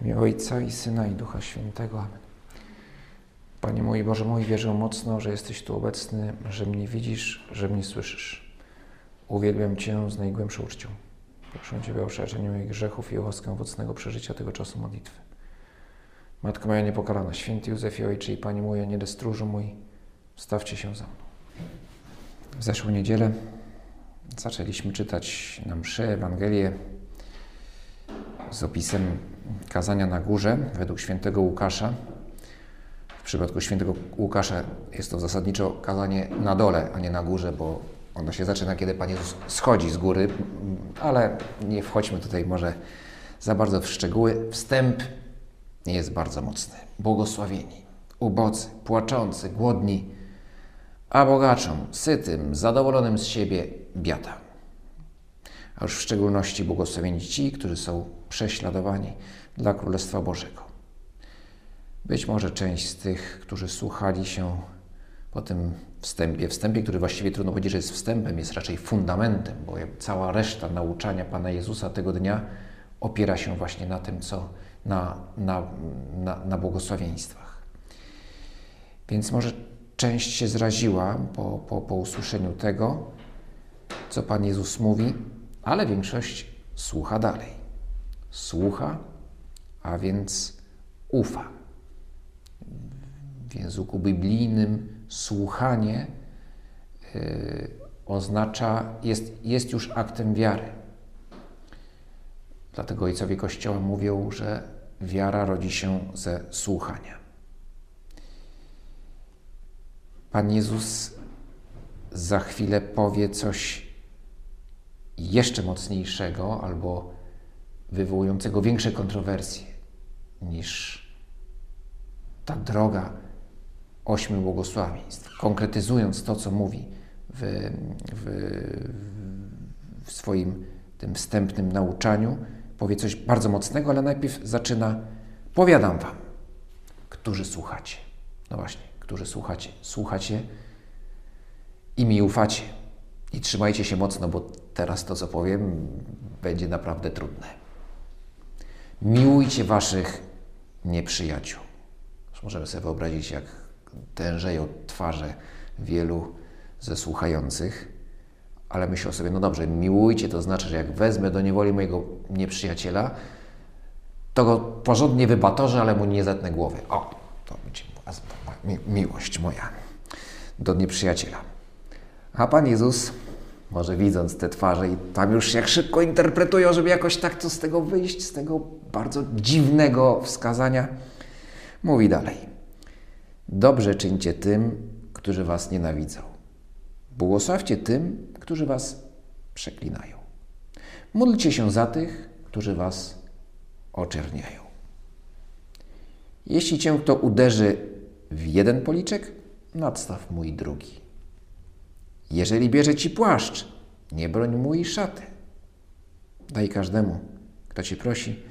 W imię Ojca i Syna i Ducha Świętego. Amen. Panie mój Boże mój, wierzę mocno, że jesteś tu obecny, że mnie widzisz, że mnie słyszysz. Uwielbiam Cię z najgłębszą uczcią. Proszę Ciebie o przebaczenie moich grzechów i o łaskę owocnego przeżycia tego czasu modlitwy. Matko moja niepokalana, święty Józefie Ojcze i Panie mój, nie stróżu mój, stawcie się za mną. W zeszłą niedzielę zaczęliśmy czytać na mszy Ewangelię z opisem kazania na górze według świętego Łukasza. W przypadku świętego Łukasza jest to zasadniczo kazanie na dole, a nie na górze, bo ono się zaczyna, kiedy Pan Jezus schodzi z góry, ale nie wchodźmy tutaj może za bardzo w szczegóły. Wstęp jest bardzo mocny. Błogosławieni, ubodzy, płaczący, głodni, a bogaczom, sytym, zadowolonym z siebie biada. A już w szczególności błogosławieni ci, którzy są prześladowani dla Królestwa Bożego. Być może część z tych, którzy słuchali się po tym wstępie, wstępie, który właściwie trudno powiedzieć, że jest wstępem, jest raczej fundamentem, bo cała reszta nauczania Pana Jezusa tego dnia opiera się właśnie na tym, co na, na, na, na błogosławieństwach. Więc może część się zraziła po, po, po usłyszeniu tego, co Pan Jezus mówi, ale większość słucha dalej. Słucha, a więc ufa. W języku biblijnym słuchanie yy, oznacza, jest, jest już aktem wiary. Dlatego ojcowie Kościoła mówią, że wiara rodzi się ze słuchania. Pan Jezus za chwilę powie coś jeszcze mocniejszego albo wywołującego większe kontrowersje niż ta droga ośmiu błogosławieństw. Konkretyzując to, co mówi w, w, w swoim tym wstępnym nauczaniu, powie coś bardzo mocnego, ale najpierw zaczyna: Powiadam wam, którzy słuchacie. No właśnie, którzy słuchacie. Słuchacie i mi ufacie. I trzymajcie się mocno, bo teraz to, co powiem, będzie naprawdę trudne. Miłujcie waszych nieprzyjaciół. Możemy sobie wyobrazić, jak tężeją twarze wielu ze słuchających, ale myślą sobie, no dobrze, miłujcie, to znaczy, że jak wezmę do niewoli mojego nieprzyjaciela, to go porządnie wybatorzę, ale mu nie zetnę głowy. O, to będzie mi miłość moja do nieprzyjaciela. A Pan Jezus, może widząc te twarze i tam już jak szybko interpretują, żeby jakoś tak to z tego wyjść, z tego bardzo dziwnego wskazania, mówi dalej. Dobrze czyńcie tym, którzy was nienawidzą. Błogosławcie tym, którzy was przeklinają. Módlcie się za tych, którzy was oczerniają. Jeśli cię kto uderzy w jeden policzek, nadstaw mój drugi. Jeżeli bierze ci płaszcz, nie broń mu i szaty. Daj każdemu, kto ci prosi,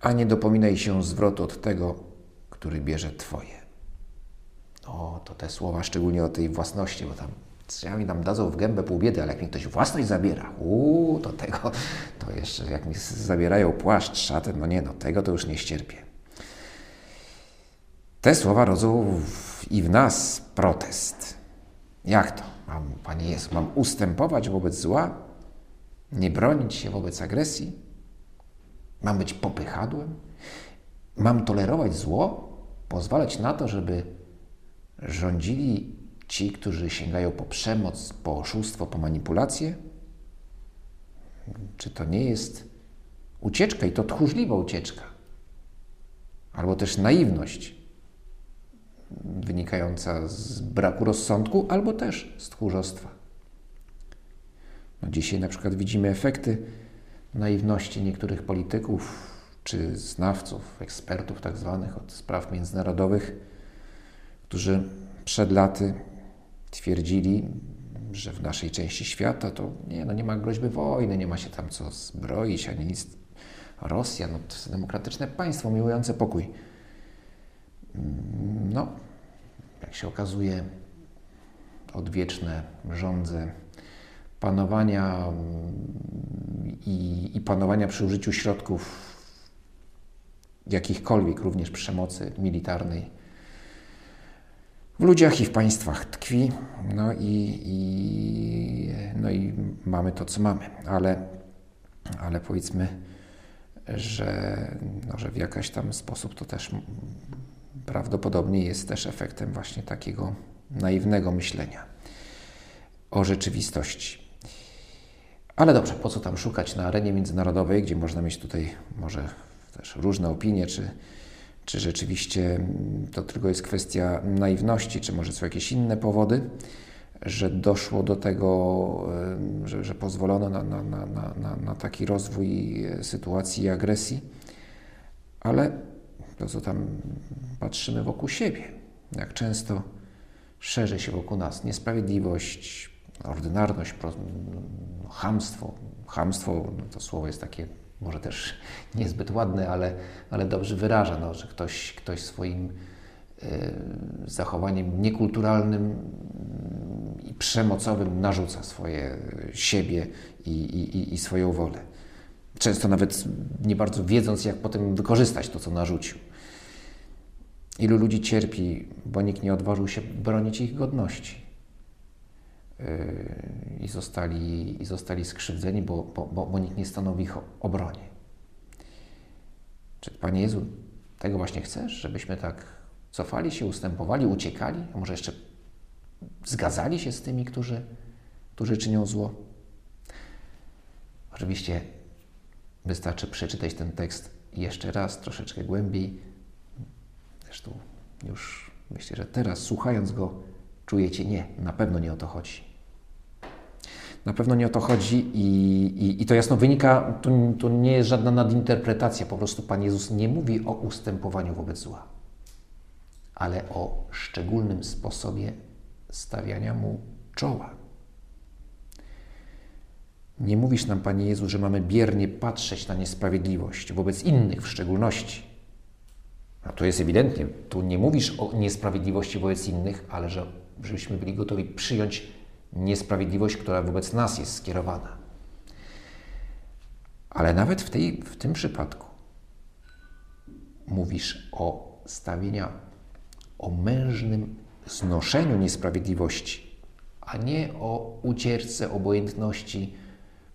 a nie dopominaj się zwrotu od tego, który bierze twoje. O, to te słowa, szczególnie o tej własności, bo tam mi nam dadzą w gębę pół biedy, ale jak mi ktoś własność zabiera, uuu, to tego, to jeszcze jak mi zabierają płaszcz, szatę, no nie, no tego to już nie ścierpię. Te słowa rodzą w, i w nas protest. Jak to? Mam, Panie Jezu, mam ustępować wobec zła? Nie bronić się wobec agresji? Mam być popychadłem? Mam tolerować zło? Pozwalać na to, żeby rządzili ci, którzy sięgają po przemoc, po oszustwo, po manipulację? Czy to nie jest ucieczka i to tchórzliwa ucieczka? Albo też naiwność wynikająca z braku rozsądku, albo też z tchórzostwa. No dzisiaj na przykład widzimy efekty naiwności niektórych polityków czy znawców, ekspertów tak zwanych od spraw międzynarodowych, którzy przed laty twierdzili, że w naszej części świata to nie, no nie ma groźby wojny, nie ma się tam co zbroić, ani nic. Rosja, no to jest demokratyczne państwo miłujące pokój. No, jak się okazuje, odwieczne rządze panowania i, i panowania przy użyciu środków jakichkolwiek, również przemocy militarnej, w ludziach i w państwach tkwi. No i, i, no i mamy to, co mamy. Ale, ale powiedzmy, że, no, że w jakiś tam sposób to też prawdopodobnie jest też efektem właśnie takiego naiwnego myślenia o rzeczywistości. Ale dobrze, po co tam szukać na arenie międzynarodowej, gdzie można mieć tutaj może też różne opinie, czy, czy rzeczywiście to tylko jest kwestia naiwności, czy może są jakieś inne powody, że doszło do tego, że, że pozwolono na, na, na, na, taki rozwój sytuacji i agresji, ale to, co tam patrzymy wokół siebie, jak często szerzy się wokół nas niesprawiedliwość, ordynarność, chamstwo. Chamstwo, no to słowo jest takie może też niezbyt ładne, ale, ale dobrze wyraża, no, że ktoś, ktoś swoim y, zachowaniem niekulturalnym i przemocowym narzuca swoje siebie i, i, i swoją wolę. Często nawet nie bardzo wiedząc, jak potem wykorzystać to, co narzucił. Ilu ludzi cierpi, bo nikt nie odważył się bronić ich godności i zostali, i zostali skrzywdzeni, bo, bo, bo nikt nie stanął w ich obronie. Czy Panie Jezu, tego właśnie chcesz, żebyśmy tak cofali się, ustępowali, uciekali, a może jeszcze zgadzali się z tymi, którzy, którzy czynią zło? Oczywiście wystarczy przeczytać ten tekst jeszcze raz, troszeczkę głębiej. Zresztą już myślę, że teraz słuchając go, czujecie, nie, na pewno nie o to chodzi. Na pewno nie o to chodzi i, i, i to jasno wynika, tu, tu nie jest żadna nadinterpretacja, po prostu Pan Jezus nie mówi o ustępowaniu wobec zła, ale o szczególnym sposobie stawiania mu czoła. Nie mówisz nam, Panie Jezu, że mamy biernie patrzeć na niesprawiedliwość wobec innych w szczególności. No to jest ewidentnie. Tu nie mówisz o niesprawiedliwości wobec innych, ale że, żebyśmy byli gotowi przyjąć niesprawiedliwość, która wobec nas jest skierowana. Ale nawet w, tej, w tym przypadku mówisz o stawienia, o mężnym znoszeniu niesprawiedliwości, a nie o ucieczce, obojętności,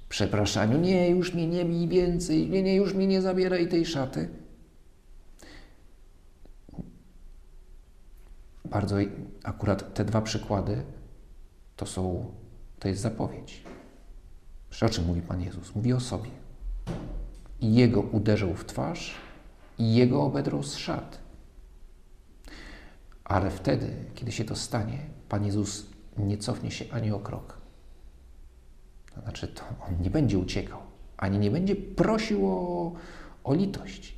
przepraszaniu. Nie, już mi nie bij więcej, nie, nie, już mi nie zabieraj tej szaty. Bardzo akurat te dwa przykłady to są, to jest zapowiedź. O czym mówi Pan Jezus? Mówi o sobie. I Jego uderzył w twarz i Jego obedrą z szat. Ale wtedy, kiedy się to stanie, Pan Jezus nie cofnie się ani o krok. To znaczy, to On nie będzie uciekał, ani nie będzie prosił o, o litość.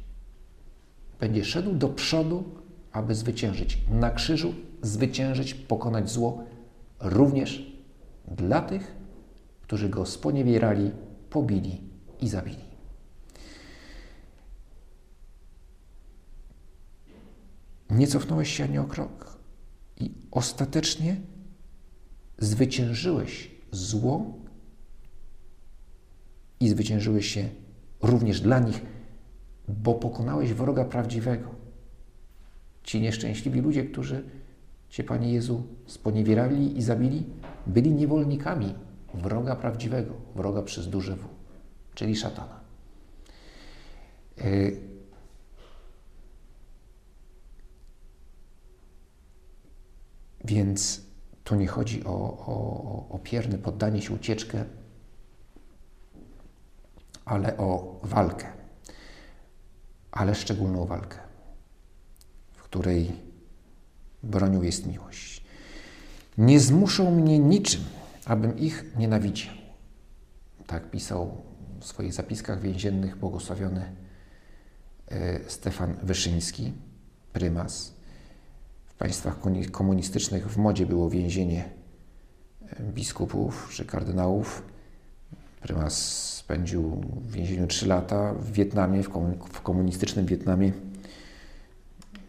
Będzie szedł do przodu, aby zwyciężyć. Na krzyżu zwyciężyć, pokonać zło również dla tych, którzy go sponiewierali, pobili i zabili. Nie cofnąłeś się ani o krok i ostatecznie zwyciężyłeś zło i zwyciężyłeś się również dla nich, bo pokonałeś wroga prawdziwego. Ci nieszczęśliwi ludzie, którzy Cię, Panie Jezu, sponiewierali i zabili, byli niewolnikami wroga prawdziwego, wroga przez duże W, czyli szatana. Yy. Więc tu nie chodzi o, o, o poddanie się, ucieczkę, ale o walkę, ale szczególną walkę, której bronią jest miłość. Nie zmuszą mnie niczym, abym ich nienawidził. Tak pisał w swoich zapiskach więziennych błogosławiony e, Stefan Wyszyński, prymas. W państwach komunistycznych w modzie było więzienie e, biskupów czy kardynałów. Prymas spędził w więzieniu 3 lata w Wietnamie, w komunistycznym Wietnamie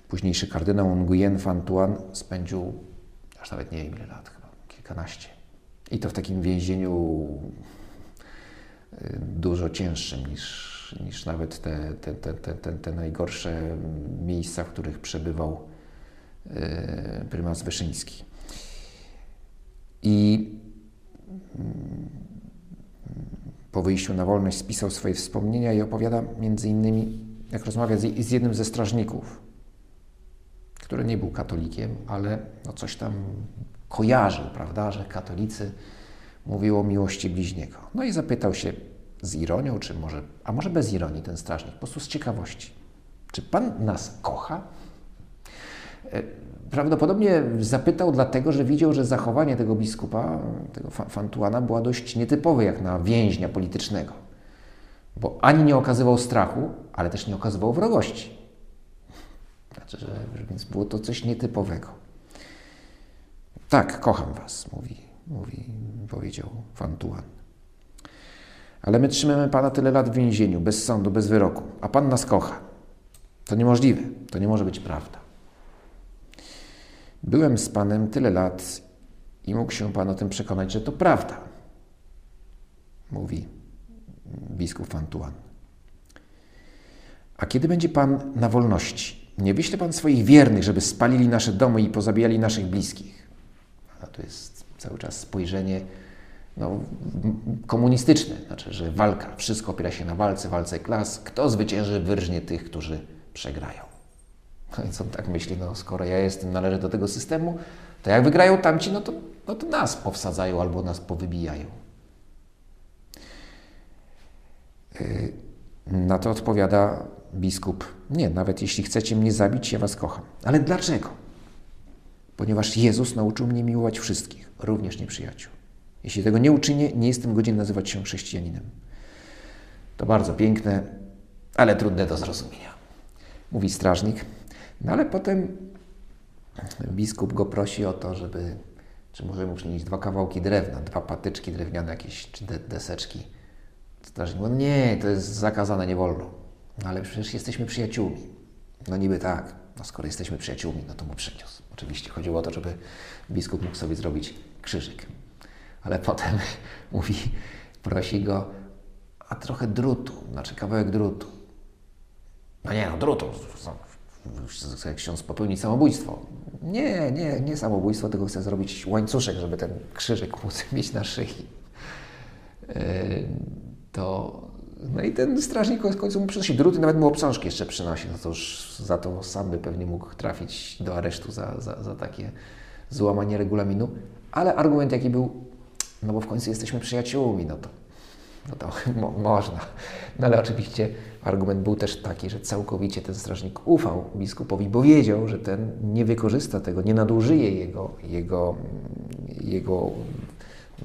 Późniejszy kardynał Nguyen Van Tuan spędził aż nawet nie wiem ile lat, chyba kilkanaście. I to w takim więzieniu y, dużo cięższym niż niż, nawet te, te, te, te, te, najgorsze miejsca, w których przebywał e, prymas Wyszyński. I mm, po wyjściu na wolność spisał swoje wspomnienia i opowiada między innymi, jak rozmawia z, z jednym ze strażników, który nie był katolikiem, ale no coś tam kojarzył, prawda, że katolicy mówił o miłości bliźniego. No i zapytał się z ironią, czy może, a może bez ironii ten strażnik, po prostu z ciekawości. Czy Pan nas kocha? E, prawdopodobnie zapytał dlatego, że widział, że zachowanie tego biskupa, tego Fantuana, było dość nietypowe jak na więźnia politycznego. Bo ani nie okazywał strachu, ale też nie okazywał wrogości. Że, więc było to coś nietypowego. Tak, kocham was, mówi, mówi powiedział Fantuan. Ale my trzymamy Pana tyle lat w więzieniu, bez sądu, bez wyroku, a Pan nas kocha. To niemożliwe, to nie może być prawda. Byłem z Panem tyle lat i mógł się Pan o tym przekonać, że to prawda, mówi biskup Fantuan. A kiedy będzie Pan na wolności? Nie wyśle Pan swoich wiernych, żeby spalili nasze domy i pozabijali naszych bliskich. A to jest cały czas spojrzenie no, komunistyczne, znaczy, że walka, wszystko opiera się na walce, walce klas. Kto zwycięży, wyrżnie tych, którzy przegrają. No co on tak myśli, no skoro ja jestem, należę do tego systemu, to jak wygrają tamci, no to, no to nas powsadzają albo nas powybijają. Yy, na to odpowiada biskup: Nie, nawet jeśli chcecie mnie zabić, ja was kocham. Ale dlaczego? Ponieważ Jezus nauczył mnie miłować wszystkich, również nieprzyjaciół. Jeśli tego nie uczynię, nie jestem godzien nazywać się chrześcijaninem. To bardzo piękne, ale trudne do zrozumienia. Mówi strażnik. No ale potem biskup go prosi o to, żeby, czy może mu przynieść dwa kawałki drewna, dwa patyczki drewniane jakieś, czy de deseczki. Strażnik mówi, nie, to jest zakazane, nie wolno. No ale przecież jesteśmy przyjaciółmi. No niby tak, no skoro jesteśmy przyjaciółmi, no to mu przyniósł. Oczywiście chodziło o to, żeby biskup mógł sobie zrobić krzyżyk. Ale potem mówi, prosi go, a trochę drutu, znaczy kawałek drutu. No nie, no drutu. Chce ksiądz popełnić samobójstwo. Nie, nie, nie samobójstwo, tylko chce zrobić łańcuszek, żeby ten krzyżyk móc mieć na szyi. Yy, to, no i ten strażnik w końcu mu przynosi druty, nawet mu obsążki jeszcze przynosi. No to już za to sam by pewnie mógł trafić do aresztu za, za, za takie złamanie regulaminu. Ale argument jaki był, no bo w końcu jesteśmy przyjaciółmi, no to, no to mo można. No ale oczywiście argument był też taki, że całkowicie ten strażnik ufał biskupowi, bo wiedział, że ten nie wykorzysta tego, nie nadużyje jego, jego, jego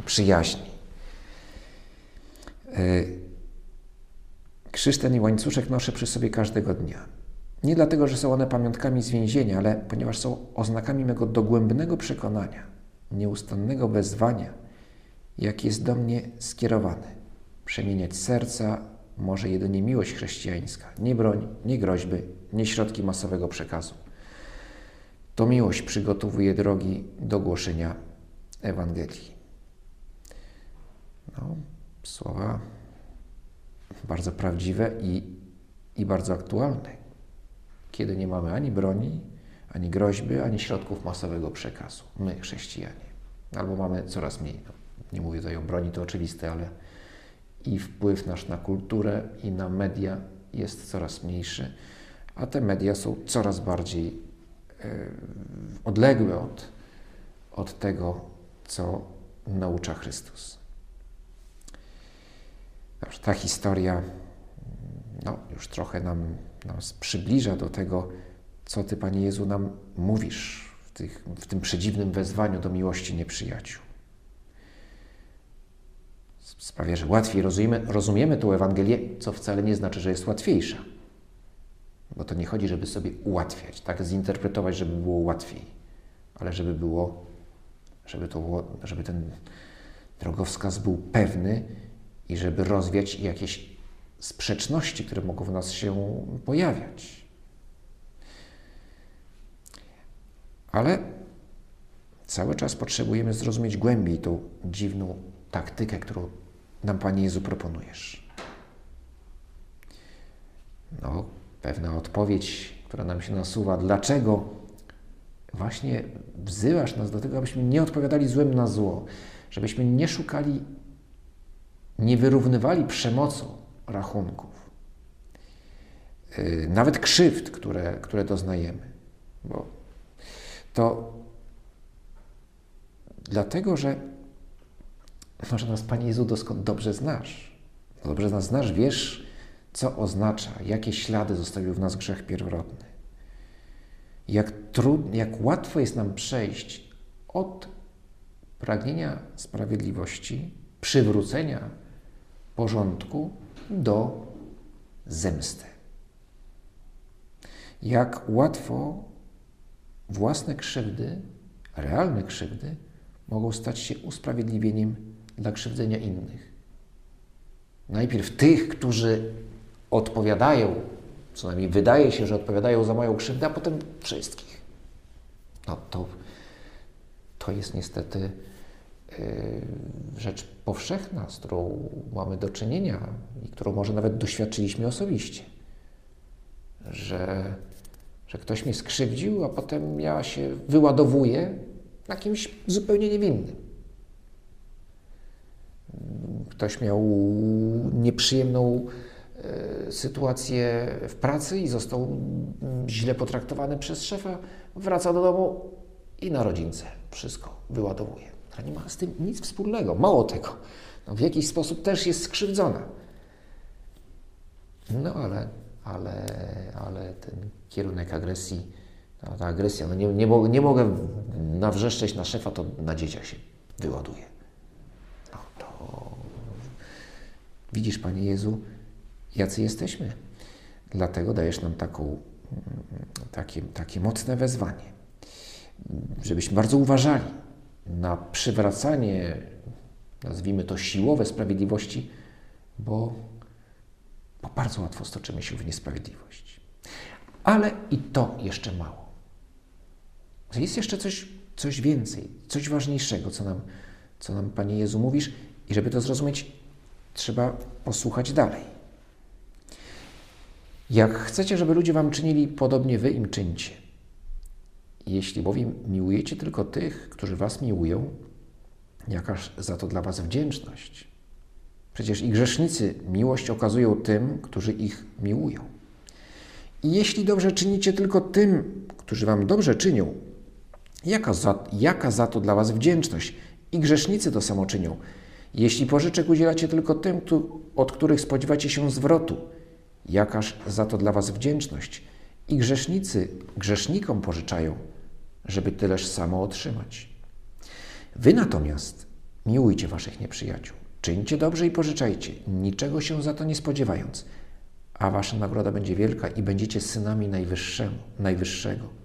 przyjaźni. E, krzyż ten i łańcuszek noszę przy sobie każdego dnia. Nie dlatego, że są one pamiątkami z więzienia, ale ponieważ są oznakami mego dogłębnego przekonania, nieustannego wezwania, jak jest do mnie skierowany. Przemieniać serca może jedynie miłość chrześcijańska, nie broń, nie groźby, nie środki masowego przekazu. To miłość przygotowuje drogi do głoszenia Ewangelii. No, słowa bardzo prawdziwe i, i bardzo aktualne. Kiedy nie mamy ani broni, ani groźby, ani środków masowego przekazu. My, chrześcijanie. Albo mamy coraz mniej. No, nie mówię tutaj o broni, to oczywiste, ale i wpływ nasz na kulturę i na media jest coraz mniejszy, a te media są coraz bardziej e, odległe od, od tego, co naucza Chrystus. Ta historia no, już trochę nam, nas przybliża do tego, co Ty, Panie Jezu, nam mówisz w, tych, w tym przedziwnym wezwaniu do miłości nieprzyjaciół sprawia, że łatwiej rozumiemy, rozumiemy tę Ewangelię, co wcale nie znaczy, że jest łatwiejsza. Bo to nie chodzi, żeby sobie ułatwiać, tak zinterpretować, żeby było łatwiej, ale żeby było, żeby, to żeby ten drogowskaz był pewny i żeby rozwiać jakieś sprzeczności, które mogą w nas się pojawiać. Ale cały czas potrzebujemy zrozumieć głębiej tą dziwną taktykę, którą nam, Panie Jezu, proponujesz. no, pewna odpowiedź, która nam się nasuwa, dlaczego właśnie wzywasz nas do tego, abyśmy nie odpowiadali złem na zło, żebyśmy nie szukali, nie wyrównywali przemocą rachunków, yy, nawet krzywd, które, które doznajemy. Bo to dlatego, że może nas, Panie Jezu, doskonale dobrze znasz. Dobrze nas znasz, wiesz, co oznacza, jakie ślady zostawił w nas grzech pierworodny. Jak, trud, jak łatwo jest nam przejść od pragnienia sprawiedliwości, przywrócenia porządku do zemsty. Jak łatwo własne krzywdy, realne krzywdy, mogą stać się usprawiedliwieniem dla krzywdzenia innych. Najpierw tych, którzy odpowiadają, co najmniej wydaje się, że odpowiadają za moją krzywdę, a potem wszystkich. No to, to jest niestety rzecz powszechna, z którą mamy do czynienia i którą może nawet doświadczyliśmy osobiście. Że, że ktoś mnie skrzywdził, a potem ja się wyładowuję na kimś zupełnie niewinnym. Ktoś miał nieprzyjemną e, sytuację w pracy i został mm, źle potraktowany przez szefa, wraca do domu i na rodzince wszystko wyładowuje. A nie ma z tym nic wspólnego. Mało tego, no w jakiś sposób też jest skrzywdzona. No ale, ale, ale ten kierunek agresji, ta, ta agresja, no nie, nie, nie mogę nawrzeszczeć na szefa, to na dzieciach się wyładuje. No to widzisz, Panie Jezu, jacy jesteśmy. Dlatego dajesz nam taką, takie, takie mocne wezwanie, żebyśmy bardzo uważali na przywracanie, nazwijmy to siłowe sprawiedliwości, bo, bo bardzo łatwo stoczymy się w niesprawiedliwość. Ale i to jeszcze mało. Jest jeszcze coś coś więcej, coś ważniejszego, co nam, co nam Panie Jezu mówisz, i żeby to zrozumieć, trzeba posłuchać dalej. Jak chcecie, żeby ludzie wam czynili, podobnie wy im czyńcie. Jeśli bowiem miłujecie tylko tych, którzy was miłują, jakaż za to dla was wdzięczność? Przecież i grzesznicy miłość okazują tym, którzy ich miłują. I jeśli dobrze czynicie tylko tym, którzy wam dobrze czynią, Jaka za, jaka za to dla was wdzięczność? I grzesznicy to samo czynią. Jeśli pożyczek udzielacie tylko tym, od których spodziewacie się zwrotu, jakaż za to dla was wdzięczność? I grzesznicy grzesznikom pożyczają, żeby tyleż samo otrzymać. Wy natomiast miłujcie waszych nieprzyjaciół, czyńcie dobrze i pożyczajcie, niczego się za to nie spodziewając, a wasza nagroda będzie wielka i będziecie synami Najwyższemu, Najwyższego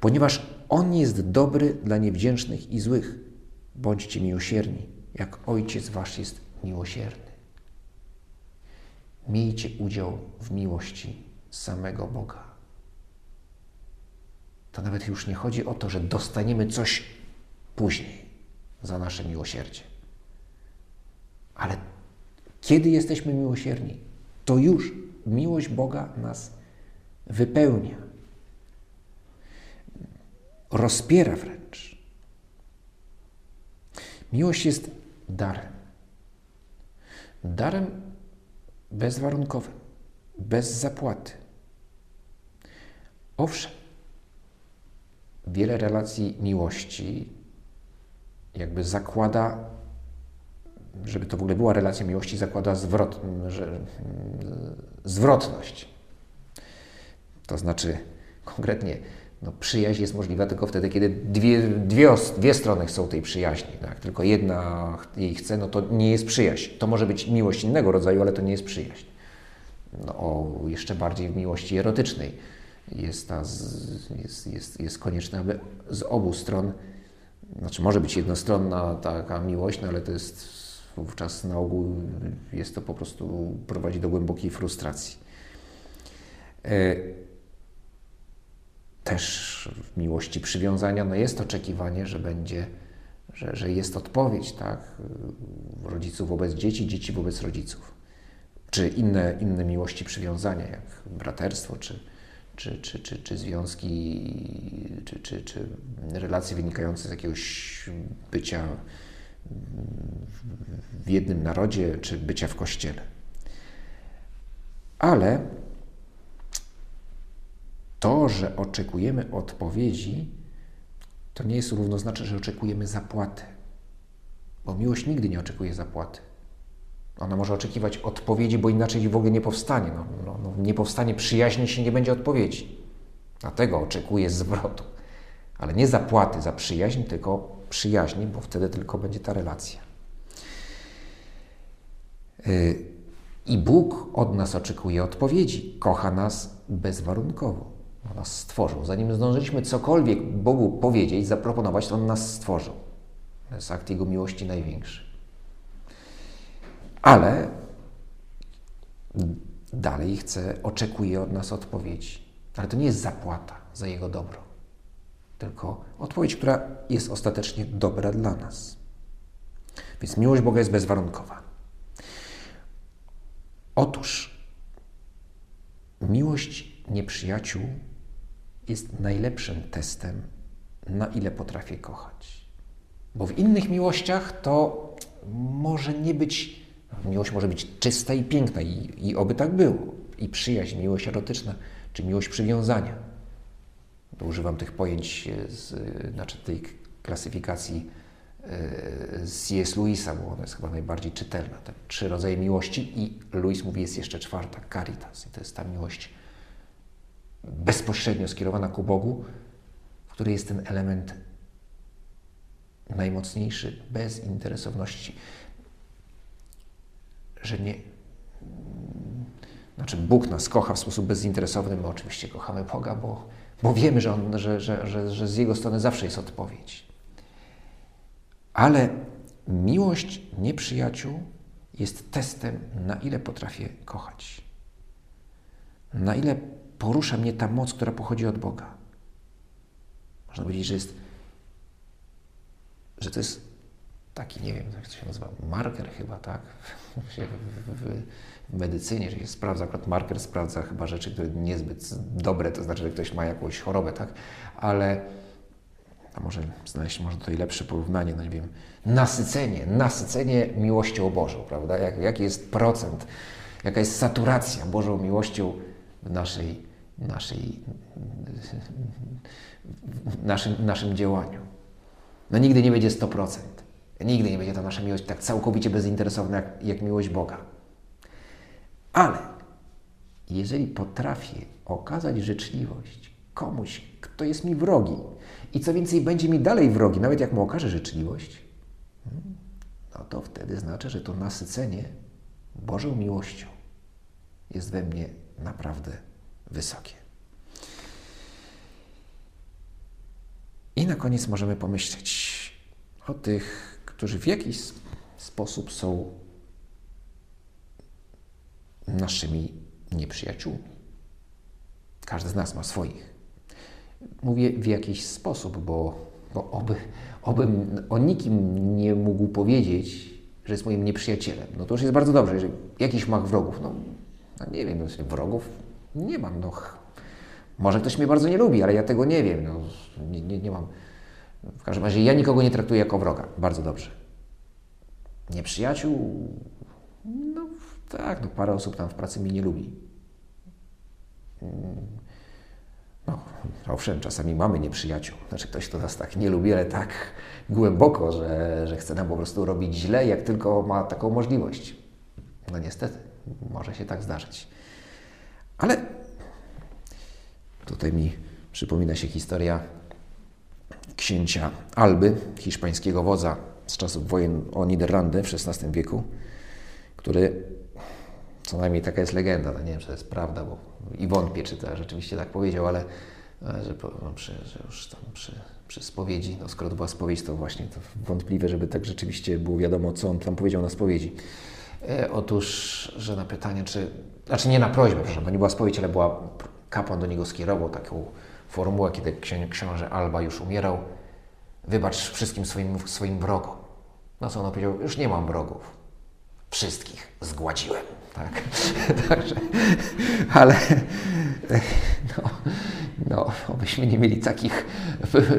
ponieważ On jest dobry dla niewdzięcznych i złych. Bądźcie miłosierni, jak Ojciec Wasz jest miłosierny. Miejcie udział w miłości samego Boga. To nawet już nie chodzi o to, że dostaniemy coś później za nasze miłosierdzie. Ale kiedy jesteśmy miłosierni, to już miłość Boga nas wypełnia rozpiera wręcz. Miłość jest darem. Darem bezwarunkowym, bez zapłaty. Owszem, wiele relacji miłości jakby zakłada, żeby to w ogóle była relacja miłości, zakłada zwrot, że, zwrotność. To znaczy, konkretnie, no, przyjaźń jest możliwa tylko wtedy, kiedy dwie, dwie, dwie strony chcą tej przyjaźni. Tak? Tylko jedna jej chce, no to nie jest przyjaźń. To może być miłość innego rodzaju, ale to nie jest przyjaźń. No, o, jeszcze bardziej w miłości erotycznej jest, ta z, jest, jest, jest konieczne, aby z obu stron, znaczy może być jednostronna taka miłość, no ale to jest wówczas na ogół jest to po prostu prowadzi do głębokiej frustracji. E, też w miłości przywiązania, no jest oczekiwanie, że będzie, że, że jest odpowiedź, tak? Rodziców wobec dzieci, dzieci wobec rodziców. czy inne, inne miłości przywiązania, jak braterstwo, czy, czy, czy, czy, czy związki, czy, czy, czy relacje wynikające z jakiegoś bycia w jednym narodzie, czy bycia w kościele. Ale to, że oczekujemy odpowiedzi, to nie jest równoznaczne, że oczekujemy zapłaty. Bo miłość nigdy nie oczekuje zapłaty. Ona może oczekiwać odpowiedzi, bo inaczej w ogóle nie powstanie. No, no, no, nie powstanie przyjaźni, jeśli nie będzie odpowiedzi. Dlatego oczekuje zwrotu. Ale nie zapłaty za przyjaźń, tylko przyjaźni, bo wtedy tylko będzie ta relacja. Y, I Bóg od nas oczekuje odpowiedzi. Kocha nas bezwarunkowo. On nas stworzył. Zanim zdążyliśmy cokolwiek Bogu powiedzieć, zaproponować, to On nas stworzył. To jest akt Jego miłości największy. Ale dalej chce, oczekuje od nas odpowiedzi. Ale to nie jest zapłata za Jego dobro, tylko odpowiedź, która jest ostatecznie dobra dla nas. Więc miłość Boga jest bezwarunkowa. Otóż miłość nieprzyjaciół jest najlepszym testem, na ile potrafię kochać. Bo w innych miłościach to może nie być, miłość może być czysta i piękna, i, i oby tak było. I przyjaźń, miłość erotyczna, czy miłość przywiązania. To używam tych pojęć z znaczy tej klasyfikacji e, C.S. Lewisa, bo ona jest chyba najbardziej czytelna. Te trzy rodzaje miłości i Lewis mówi, jest jeszcze czwarta, caritas. I to jest ta miłość bezpośrednio skierowana ku Bogu, w której jest ten element najmocniejszy, bezinteresowności. Że nie. Znaczy, Bóg nas kocha w sposób bezinteresowny, my oczywiście kochamy Boga, bo, bo wiemy, że, on, że, że, że, że z Jego strony zawsze jest odpowiedź. Ale miłość nieprzyjaciół jest testem, na ile potrafię kochać. Na ile porusza mnie ta moc, która pochodzi od Boga. Można powiedzieć, że jest, że to jest taki, nie wiem, jak to się nazywa, marker chyba, tak? W, w, w medycynie, że się sprawdza, akurat marker sprawdza chyba rzeczy, które niezbyt dobre, to znaczy, że ktoś ma jakąś chorobę, tak? Ale a może znaleźć może tutaj lepsze porównanie, no nie wiem, nasycenie, nasycenie miłością Bożą, prawda? Jak, jaki jest procent, jaka jest saturacja Bożą miłością w naszej naszej, naszym, naszym działaniu. No nigdy nie będzie 100%. Nigdy nie będzie ta nasza miłość tak całkowicie bezinteresowna jak, jak miłość Boga. Ale jeżeli potrafię okazać życzliwość komuś, kto jest mi wrogi i co więcej będzie mi dalej wrogi, nawet jak mu okaże życzliwość, no to wtedy znaczy, że to nasycenie Bożą miłością jest we mnie naprawdę wysokie. I na koniec możemy pomyśleć o tych, którzy w jakiś sposób są naszymi nieprzyjaciółmi. Każdy z nas ma swoich. Mówię w jakiś sposób, bo, bo oby, obym o nikim nie mógł powiedzieć, że jest moim nieprzyjacielem. No to już jest bardzo dobrze. Jeżeli jakiś ma wrogów, no, no nie wiem, no, wrogów nie mam. No, może ktoś mnie bardzo nie lubi, ale ja tego nie wiem. No, nie, nie, nie mam. W każdym razie ja nikogo nie traktuję jako wroga. Bardzo dobrze. Nieprzyjaciół? No tak, no parę osób tam w pracy mnie nie lubi. No, owszem, czasami mamy nieprzyjaciół. Znaczy ktoś, kto nas tak nie lubi, ale tak głęboko, że, że chce nam po prostu robić źle, jak tylko ma taką możliwość. No niestety, może się tak zdarzyć. Ale tutaj mi przypomina się historia księcia Alby, hiszpańskiego wodza z czasów wojen o Niderlandy w XVI wieku, który, co najmniej taka jest legenda, no nie wiem, czy to jest prawda, bo i wątpię, czy to rzeczywiście tak powiedział, ale że, no, przy, że już tam przy, przy spowiedzi, no skoro to była spowiedź, to właśnie to wątpliwe, żeby tak rzeczywiście było wiadomo, co on tam powiedział na spowiedzi. E, otóż, że na pytanie, czy znaczy nie na prośbę, proszę, bo nie była spowiedź, ale była, kapłan do niego skierował taką formułę, kiedy książę Alba już umierał. Wybacz wszystkim swoim, swoim wrogom. No co on powiedział? Już nie mam wrogów. wszystkich zgładziłem. Tak, także, ale no, no, obyśmy nie mieli takich,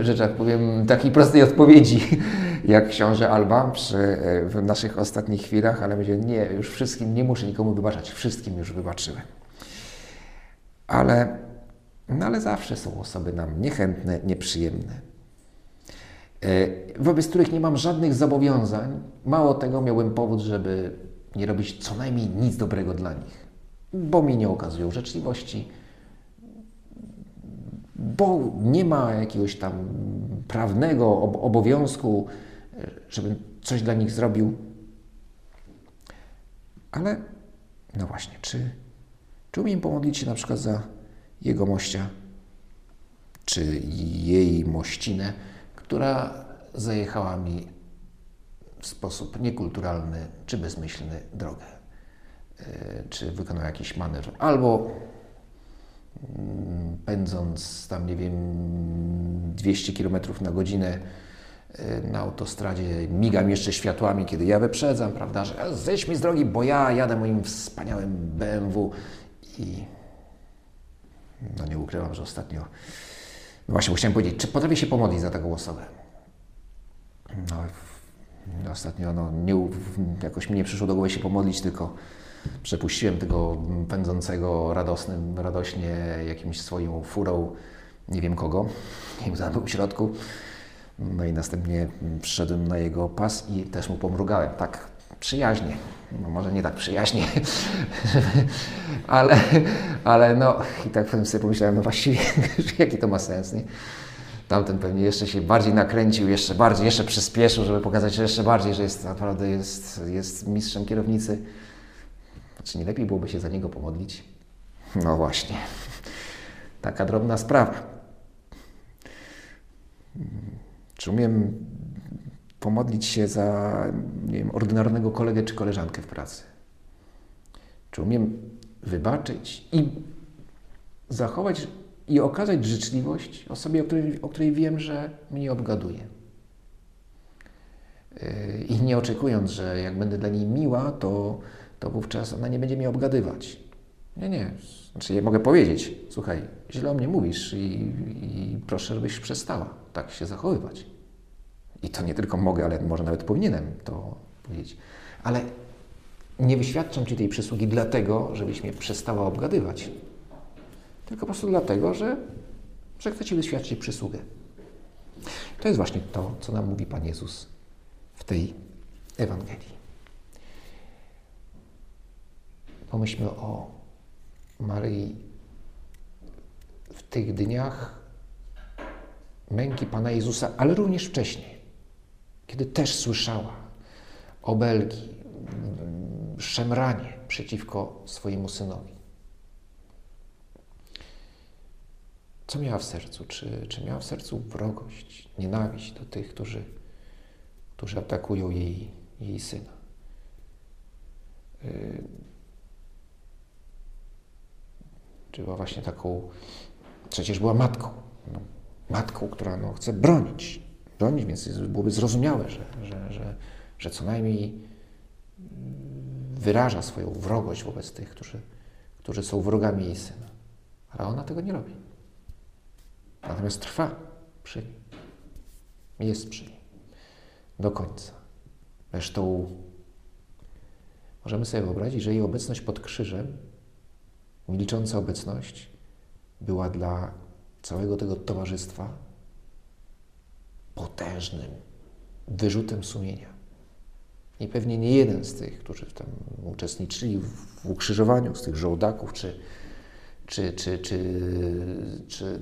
że tak powiem, takiej prostej odpowiedzi jak książę Alba przy, w naszych ostatnich chwilach, ale będzie nie, już wszystkim nie muszę nikomu wybaczać, wszystkim już wybaczyłem. Ale, no ale zawsze są osoby nam niechętne, nieprzyjemne, e, wobec których nie mam żadnych zobowiązań. Mało tego, miałbym powód, żeby nie robić co najmniej nic dobrego dla nich, bo mi nie okazują życzliwości, bo nie ma jakiegoś tam prawnego obowiązku, żebym coś dla nich zrobił. Ale no właśnie, czy, czy umiem pomodlić się na przykład za jego mościa, czy jej mościnę, która zajechała mi w sposób niekulturalny czy bezmyślny drogę, e, czy wykonał jakiś manewr, albo mm, pędząc tam, nie wiem, 200 km na godzinę e, na autostradzie, migam jeszcze światłami, kiedy ja wyprzedzam, prawda, że zejdź mi z drogi, bo ja jadę moim wspaniałym BMW i no nie ukrywam, że ostatnio no właśnie chciałem powiedzieć, czy potrafię się pomodlić za taką osobę? No, Ostatnio no, nie, jakoś mi nie przyszło do głowy się pomodlić, tylko przepuściłem tego pędzącego radosnym, radośnie jakimś swoją furą, nie wiem kogo, nie wiem, był w środku. No i następnie przyszedłem na jego pas i też mu pomrugałem, tak przyjaźnie. No może nie tak przyjaźnie, ale, ale no i tak potem sobie pomyślałem, no właściwie jaki to ma sens, nie? Tamten pewnie jeszcze się bardziej nakręcił, jeszcze bardziej, jeszcze przyspieszył, żeby pokazać jeszcze bardziej, że jest naprawdę jest, jest mistrzem kierownicy. Czy nie lepiej byłoby się za niego pomodlić? No właśnie. Taka drobna sprawa. Czy umiem pomodlić się za nie wiem, ordynarnego kolegę czy koleżankę w pracy? Czy umiem wybaczyć i zachować i okazać życzliwość osobie, o której, o której wiem, że mnie obgaduje. Yy, I nie oczekując, że jak będę dla niej miła, to, to wówczas ona nie będzie mnie obgadywać. Nie, nie. Znaczy, mogę powiedzieć, słuchaj, źle o mnie mówisz i, i proszę, żebyś przestała tak się zachowywać. I to nie tylko mogę, ale może nawet powinienem to powiedzieć. Ale nie wyświadczam Ci tej przysługi dlatego, żebyś mnie przestała obgadywać tylko po prostu dlatego, że, że chce Ci wyświadczyć przysługę. To jest właśnie to, co nam mówi Pan Jezus w tej Ewangelii. Pomyślmy o Maryi w tych dniach męki Pana Jezusa, ale również wcześniej, kiedy też słyszała obelgi, szemranie przeciwko swojemu synowi. Co miała w sercu? Czy, czy miała w sercu wrogość, nienawiść do tych, którzy, którzy atakują jej, jej syna? Yy, czy była właśnie taką, przecież była matką, no, matką, która no, chce bronić, bronić, więc byłoby zrozumiałe, że, że, że, że co najmniej wyraża swoją wrogość wobec tych, którzy, którzy są wrogami jej syna. Ale ona tego nie robi. Natomiast trwa przy nim. Jest przy nim. Do końca. Zresztą możemy sobie wyobrazić, że jej obecność pod krzyżem, milcząca obecność, była dla całego tego towarzystwa potężnym wyrzutem sumienia. I pewnie nie jeden z tych, którzy tam uczestniczyli w ukrzyżowaniu, z tych żołdaków czy czy, czy, czy, czy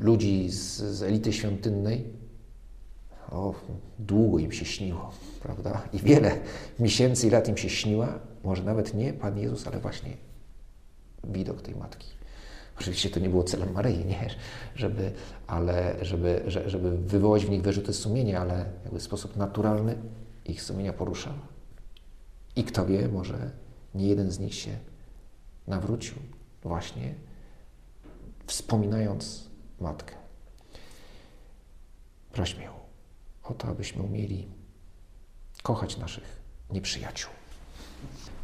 ludzi z, z elity świątynnej, o, długo im się śniło, prawda? I wiele miesięcy i lat im się śniła, może nawet nie Pan Jezus, ale właśnie widok tej matki. Oczywiście to nie było celem Maryi, nie? Żeby, ale żeby, żeby wywołać w nich wyrzuty sumienia, ale jakby w sposób naturalny ich sumienia poruszała. I kto wie, może nie jeden z nich się nawrócił, właśnie wspominając matkę. Prośmy ją o to, abyśmy umieli kochać naszych nieprzyjaciół.